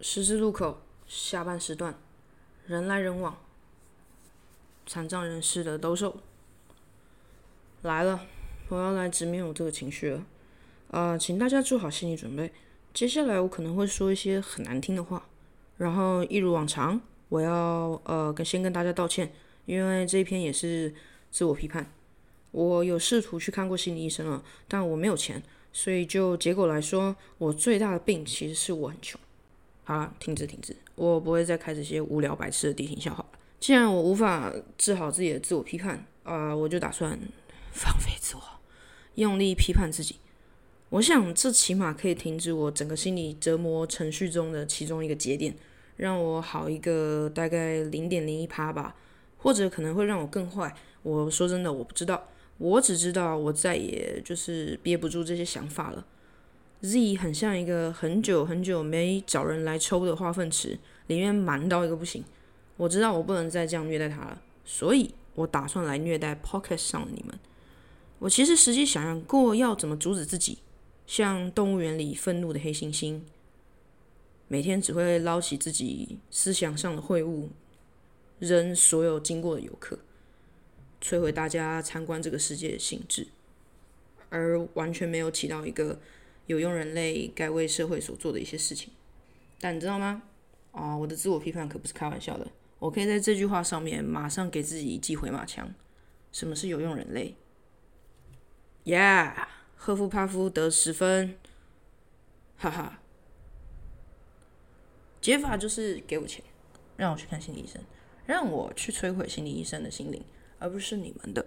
十字路口下班时段，人来人往，残障人士的兜售来了，我要来直面我这个情绪了。啊，请大家做好心理准备，接下来我可能会说一些很难听的话，然后一如往常，我要呃跟先跟大家道歉，因为这一篇也是自我批判。我有试图去看过心理医生了，但我没有钱，所以就结果来说，我最大的病其实是我很穷。好了，停止停止，我不会再开这些无聊白痴的地形笑话了。既然我无法治好自己的自我批判，啊，我就打算放飞自我，用力批判自己。我想这起码可以停止我整个心理折磨程序中的其中一个节点，让我好一个大概零点零一趴吧，或者可能会让我更坏。我说真的，我不知道，我只知道我再也就是憋不住这些想法了。Z 很像一个很久很久没找人来抽的化粪池，里面满到一个不行。我知道我不能再这样虐待他了，所以我打算来虐待 Pocket 上的你们。我其实实际想象过要怎么阻止自己，像动物园里愤怒的黑猩猩，每天只会捞起自己思想上的秽物，扔所有经过的游客，摧毁大家参观这个世界的兴致，而完全没有起到一个。有用人类该为社会所做的一些事情，但你知道吗？啊，我的自我批判可不是开玩笑的。我可以在这句话上面马上给自己一记回马枪。什么是有用人类？Yeah，赫夫帕夫得十分，哈哈。解法就是给我钱，让我去看心理医生，让我去摧毁心理医生的心灵，而不是你们的。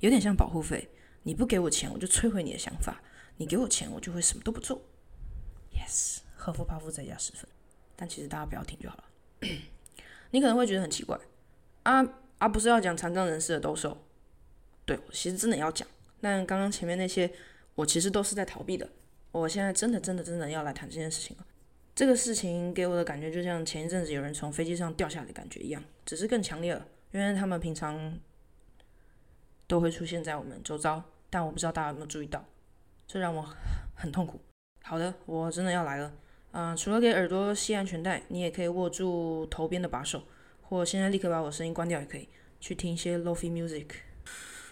有点像保护费，你不给我钱，我就摧毁你的想法。你给我钱，我就会什么都不做。Yes，赫夫帕夫再加十分。但其实大家不要听就好了。你可能会觉得很奇怪，啊啊，不是要讲残障人士的兜售？对，我其实真的要讲。但刚刚前面那些，我其实都是在逃避的。我现在真的真的真的要来谈这件事情了。这个事情给我的感觉就像前一阵子有人从飞机上掉下来的感觉一样，只是更强烈了。因为他们平常都会出现在我们周遭，但我不知道大家有没有注意到。这让我很痛苦。好的，我真的要来了。嗯，除了给耳朵系安全带，你也可以握住头边的把手，或现在立刻把我声音关掉也可以，去听一些 lofi music。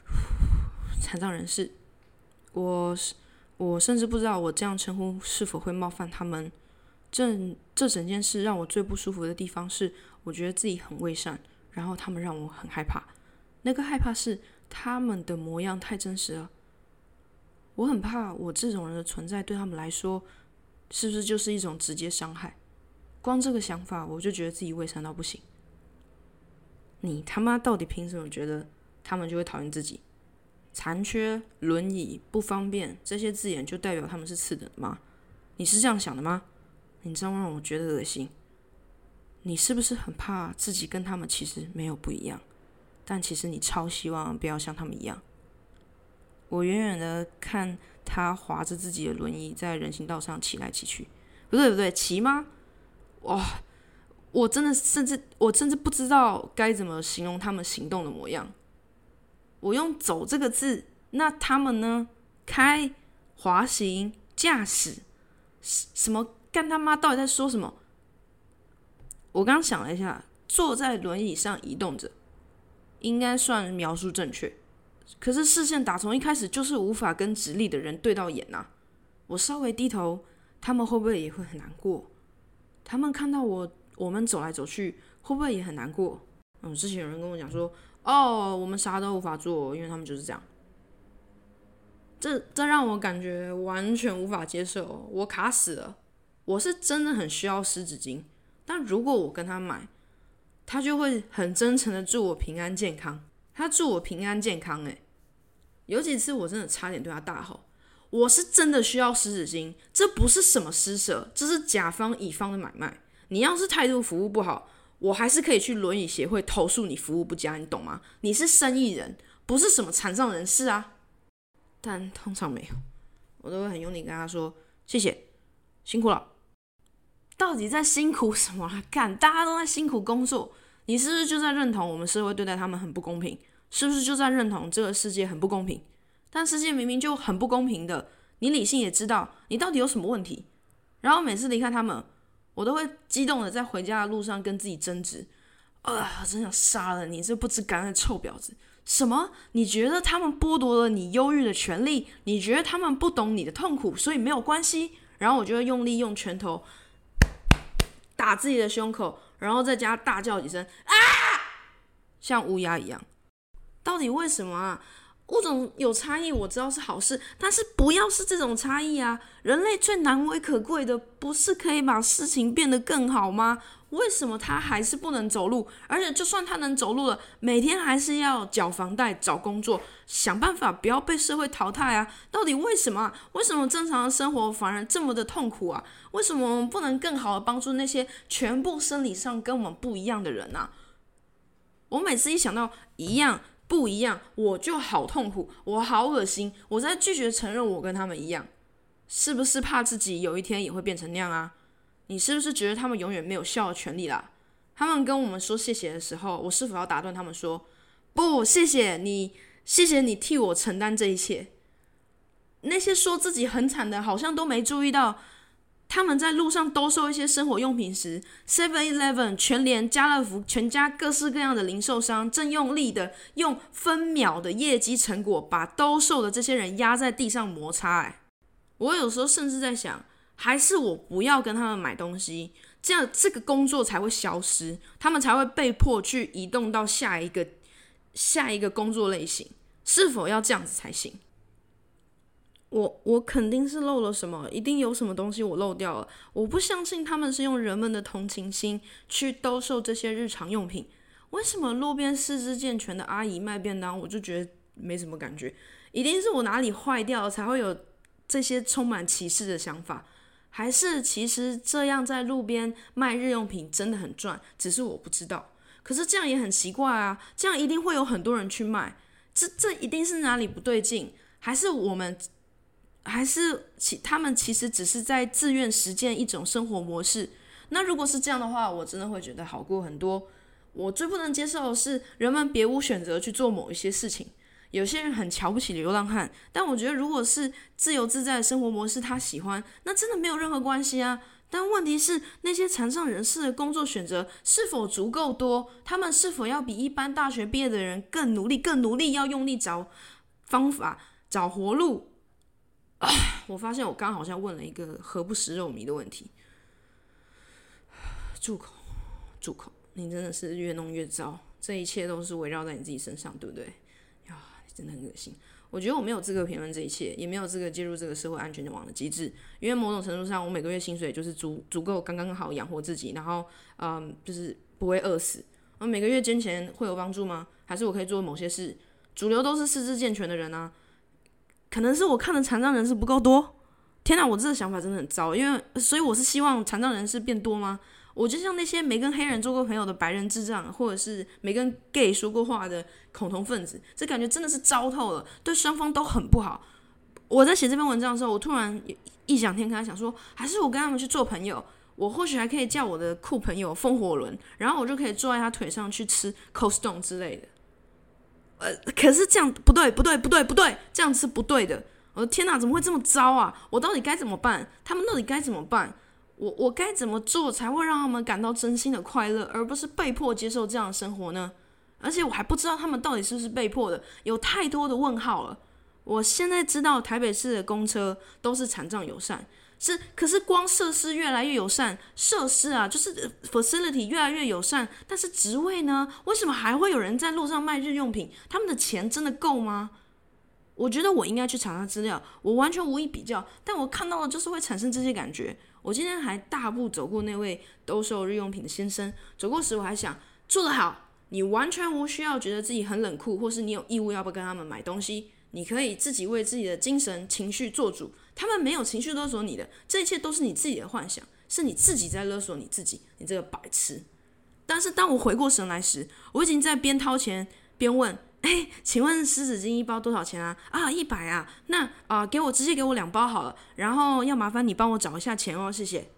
残障人士，我我甚至不知道我这样称呼是否会冒犯他们。这这整件事让我最不舒服的地方是，我觉得自己很伪善，然后他们让我很害怕。那个害怕是他们的模样太真实了。我很怕，我这种人的存在对他们来说，是不是就是一种直接伤害？光这个想法，我就觉得自己伪善到不行。你他妈到底凭什么觉得他们就会讨厌自己？残缺、轮椅、不方便这些字眼，就代表他们是次等吗？你是这样想的吗？你这样让我觉得恶心。你是不是很怕自己跟他们其实没有不一样？但其实你超希望不要像他们一样。我远远的看他划着自己的轮椅在人行道上骑来骑去，不对不对，骑吗？哇！我真的甚至我甚至不知道该怎么形容他们行动的模样。我用“走”这个字，那他们呢？开、滑行、驾驶，什么干他妈？到底在说什么？我刚想了一下，坐在轮椅上移动着，应该算描述正确。可是视线打从一开始就是无法跟直立的人对到眼呐！我稍微低头，他们会不会也会很难过？他们看到我我们走来走去，会不会也很难过？嗯，之前有人跟我讲说，哦，我们啥都无法做，因为他们就是这样。这这让我感觉完全无法接受，我卡死了。我是真的很需要湿纸巾，但如果我跟他买，他就会很真诚的祝我平安健康。他祝我平安健康，诶，有几次我真的差点对他大吼：“我是真的需要湿纸巾，这不是什么施舍，这是甲方乙方的买卖。你要是态度服务不好，我还是可以去轮椅协会投诉你服务不佳，你懂吗？你是生意人，不是什么残障人士啊。但通常没有，我都会很用力跟他说谢谢，辛苦了。到底在辛苦什么？干，大家都在辛苦工作。”你是不是就在认同我们社会对待他们很不公平？是不是就在认同这个世界很不公平？但世界明明就很不公平的，你理性也知道，你到底有什么问题？然后每次离开他们，我都会激动的在回家的路上跟自己争执，啊，真想杀了你这不知感恩的臭婊子！什么？你觉得他们剥夺了你忧郁的权利？你觉得他们不懂你的痛苦，所以没有关系？然后我就会用力用拳头打自己的胸口，然后在家大叫几声啊，像乌鸦一样。到底为什么啊？物种有差异，我知道是好事，但是不要是这种差异啊！人类最难为可贵的，不是可以把事情变得更好吗？为什么他还是不能走路？而且就算他能走路了，每天还是要缴房贷、找工作，想办法不要被社会淘汰啊！到底为什么？为什么正常的生活反而这么的痛苦啊？为什么我们不能更好的帮助那些全部生理上跟我们不一样的人呢？我每次一想到一样。不一样，我就好痛苦，我好恶心，我在拒绝承认我跟他们一样，是不是怕自己有一天也会变成那样啊？你是不是觉得他们永远没有笑的权利啦？他们跟我们说谢谢的时候，我是否要打断他们说，不，谢谢你，谢谢你替我承担这一切？那些说自己很惨的，好像都没注意到。他们在路上兜售一些生活用品时，Seven Eleven、全联、家乐福、全家各式各样的零售商正用力的用分秒的业绩成果，把兜售的这些人压在地上摩擦。哎，我有时候甚至在想，还是我不要跟他们买东西，这样这个工作才会消失，他们才会被迫去移动到下一个下一个工作类型。是否要这样子才行？我我肯定是漏了什么，一定有什么东西我漏掉了。我不相信他们是用人们的同情心去兜售这些日常用品。为什么路边四肢健全的阿姨卖便当，我就觉得没什么感觉？一定是我哪里坏掉了，才会有这些充满歧视的想法？还是其实这样在路边卖日用品真的很赚，只是我不知道。可是这样也很奇怪啊，这样一定会有很多人去卖，这这一定是哪里不对劲？还是我们？还是其他们其实只是在自愿实践一种生活模式。那如果是这样的话，我真的会觉得好过很多。我最不能接受的是人们别无选择去做某一些事情。有些人很瞧不起流浪汉，但我觉得如果是自由自在的生活模式，他喜欢，那真的没有任何关系啊。但问题是那些残障人士的工作选择是否足够多？他们是否要比一般大学毕业的人更努力、更努力，要用力找方法、找活路？我发现我刚好像问了一个何不食肉糜的问题。住口！住口！你真的是越弄越糟，这一切都是围绕在你自己身上，对不对？呀，真的很恶心。我觉得我没有资格评论这一切，也没有资格介入这个社会安全网的机制，因为某种程度上，我每个月薪水就是足足够刚刚好养活自己，然后嗯，就是不会饿死。我每个月捐钱会有帮助吗？还是我可以做某些事？主流都是四肢健全的人啊。可能是我看的残障人士不够多，天哪！我这个想法真的很糟，因为所以我是希望残障人士变多吗？我就像那些没跟黑人做过朋友的白人智障，或者是没跟 gay 说过话的恐同分子，这感觉真的是糟透了，对双方都很不好。我在写这篇文章的时候，我突然异想天开，想说，还是我跟他们去做朋友，我或许还可以叫我的酷朋友风火轮，然后我就可以坐在他腿上去吃 costone 之类的。呃，可是这样不对，不对，不对，不对，这样是不对的。我的天哪，怎么会这么糟啊？我到底该怎么办？他们到底该怎么办？我我该怎么做才会让他们感到真心的快乐，而不是被迫接受这样的生活呢？而且我还不知道他们到底是不是被迫的，有太多的问号了。我现在知道台北市的公车都是残障友善。是，可是光设施越来越友善，设施啊，就是 facility 越来越友善，但是职位呢？为什么还会有人在路上卖日用品？他们的钱真的够吗？我觉得我应该去查查资料，我完全无意比较，但我看到的就是会产生这些感觉。我今天还大步走过那位兜售日用品的先生，走过时我还想，做得好，你完全无需要觉得自己很冷酷，或是你有义务要不跟他们买东西。你可以自己为自己的精神情绪做主，他们没有情绪勒索你的，这一切都是你自己的幻想，是你自己在勒索你自己，你这个白痴。但是当我回过神来时，我已经在边掏钱边问：“哎，请问湿纸巾一包多少钱啊？”啊，一百啊，那啊，给我直接给我两包好了，然后要麻烦你帮我找一下钱哦，谢谢。